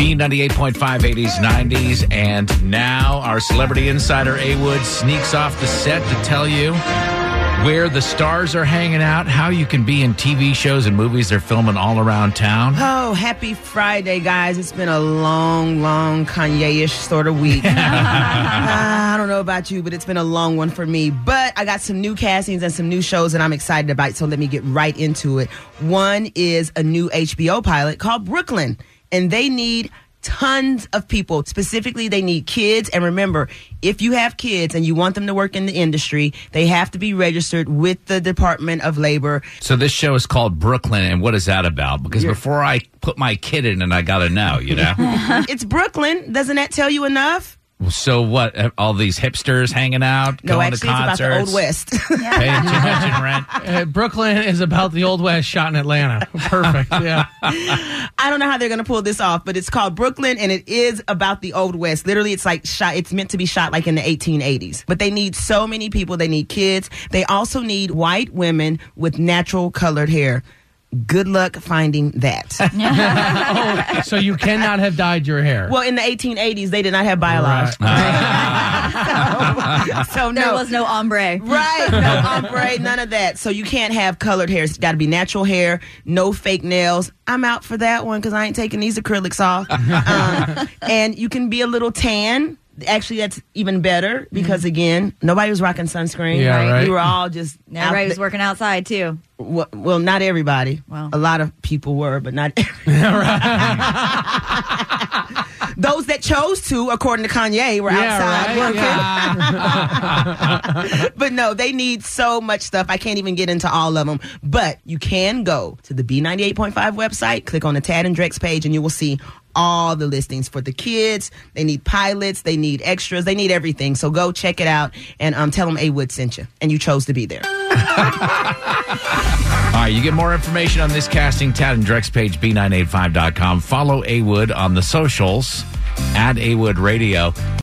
B98.5 80s, 90s, and now our celebrity insider A Wood sneaks off the set to tell you where the stars are hanging out, how you can be in TV shows and movies they're filming all around town. Oh, happy Friday, guys. It's been a long, long Kanye ish sort of week. uh, I don't know about you, but it's been a long one for me. But I got some new castings and some new shows that I'm excited about, so let me get right into it. One is a new HBO pilot called Brooklyn, and they need tons of people. Specifically, they need kids. And remember, if you have kids and you want them to work in the industry, they have to be registered with the Department of Labor. So this show is called Brooklyn, and what is that about? Because You're- before I put my kid in, and I got to know, you know. it's Brooklyn. Doesn't that tell you enough? So what? All these hipsters hanging out, No, going actually, to it's about concerts, the Old West. paying too much in rent. Uh, Brooklyn is about the old west shot in Atlanta. Perfect. Yeah. I don't know how they're going to pull this off, but it's called Brooklyn and it is about the Old West. Literally, it's like shot, it's meant to be shot like in the 1880s. But they need so many people. They need kids. They also need white women with natural colored hair. Good luck finding that. Oh, so you cannot have dyed your hair. well, in the 1880s, they did not have biology. so, There no. was no ombre. Right, no ombre, none of that. So you can't have colored hair. It's got to be natural hair, no fake nails. I'm out for that one because I ain't taking these acrylics off. um, and you can be a little tan. Actually, that's even better because mm-hmm. again, nobody was rocking sunscreen. Yeah, right. We were all just out Everybody was th- working outside too. well, well, not everybody. Well. a lot of people were, but not. Those that chose to, according to Kanye, were outside right? working. Yeah. but no, they need so much stuff. I can't even get into all of them. But you can go to the B98.5 website, click on the Tad and Drex page, and you will see all the listings for the kids. They need pilots, they need extras, they need everything. So go check it out and um, tell them A Wood sent you, and you chose to be there. All right, you get more information on this casting, Tad and Drex page, b985.com. Follow A Wood on the socials at A Wood Radio.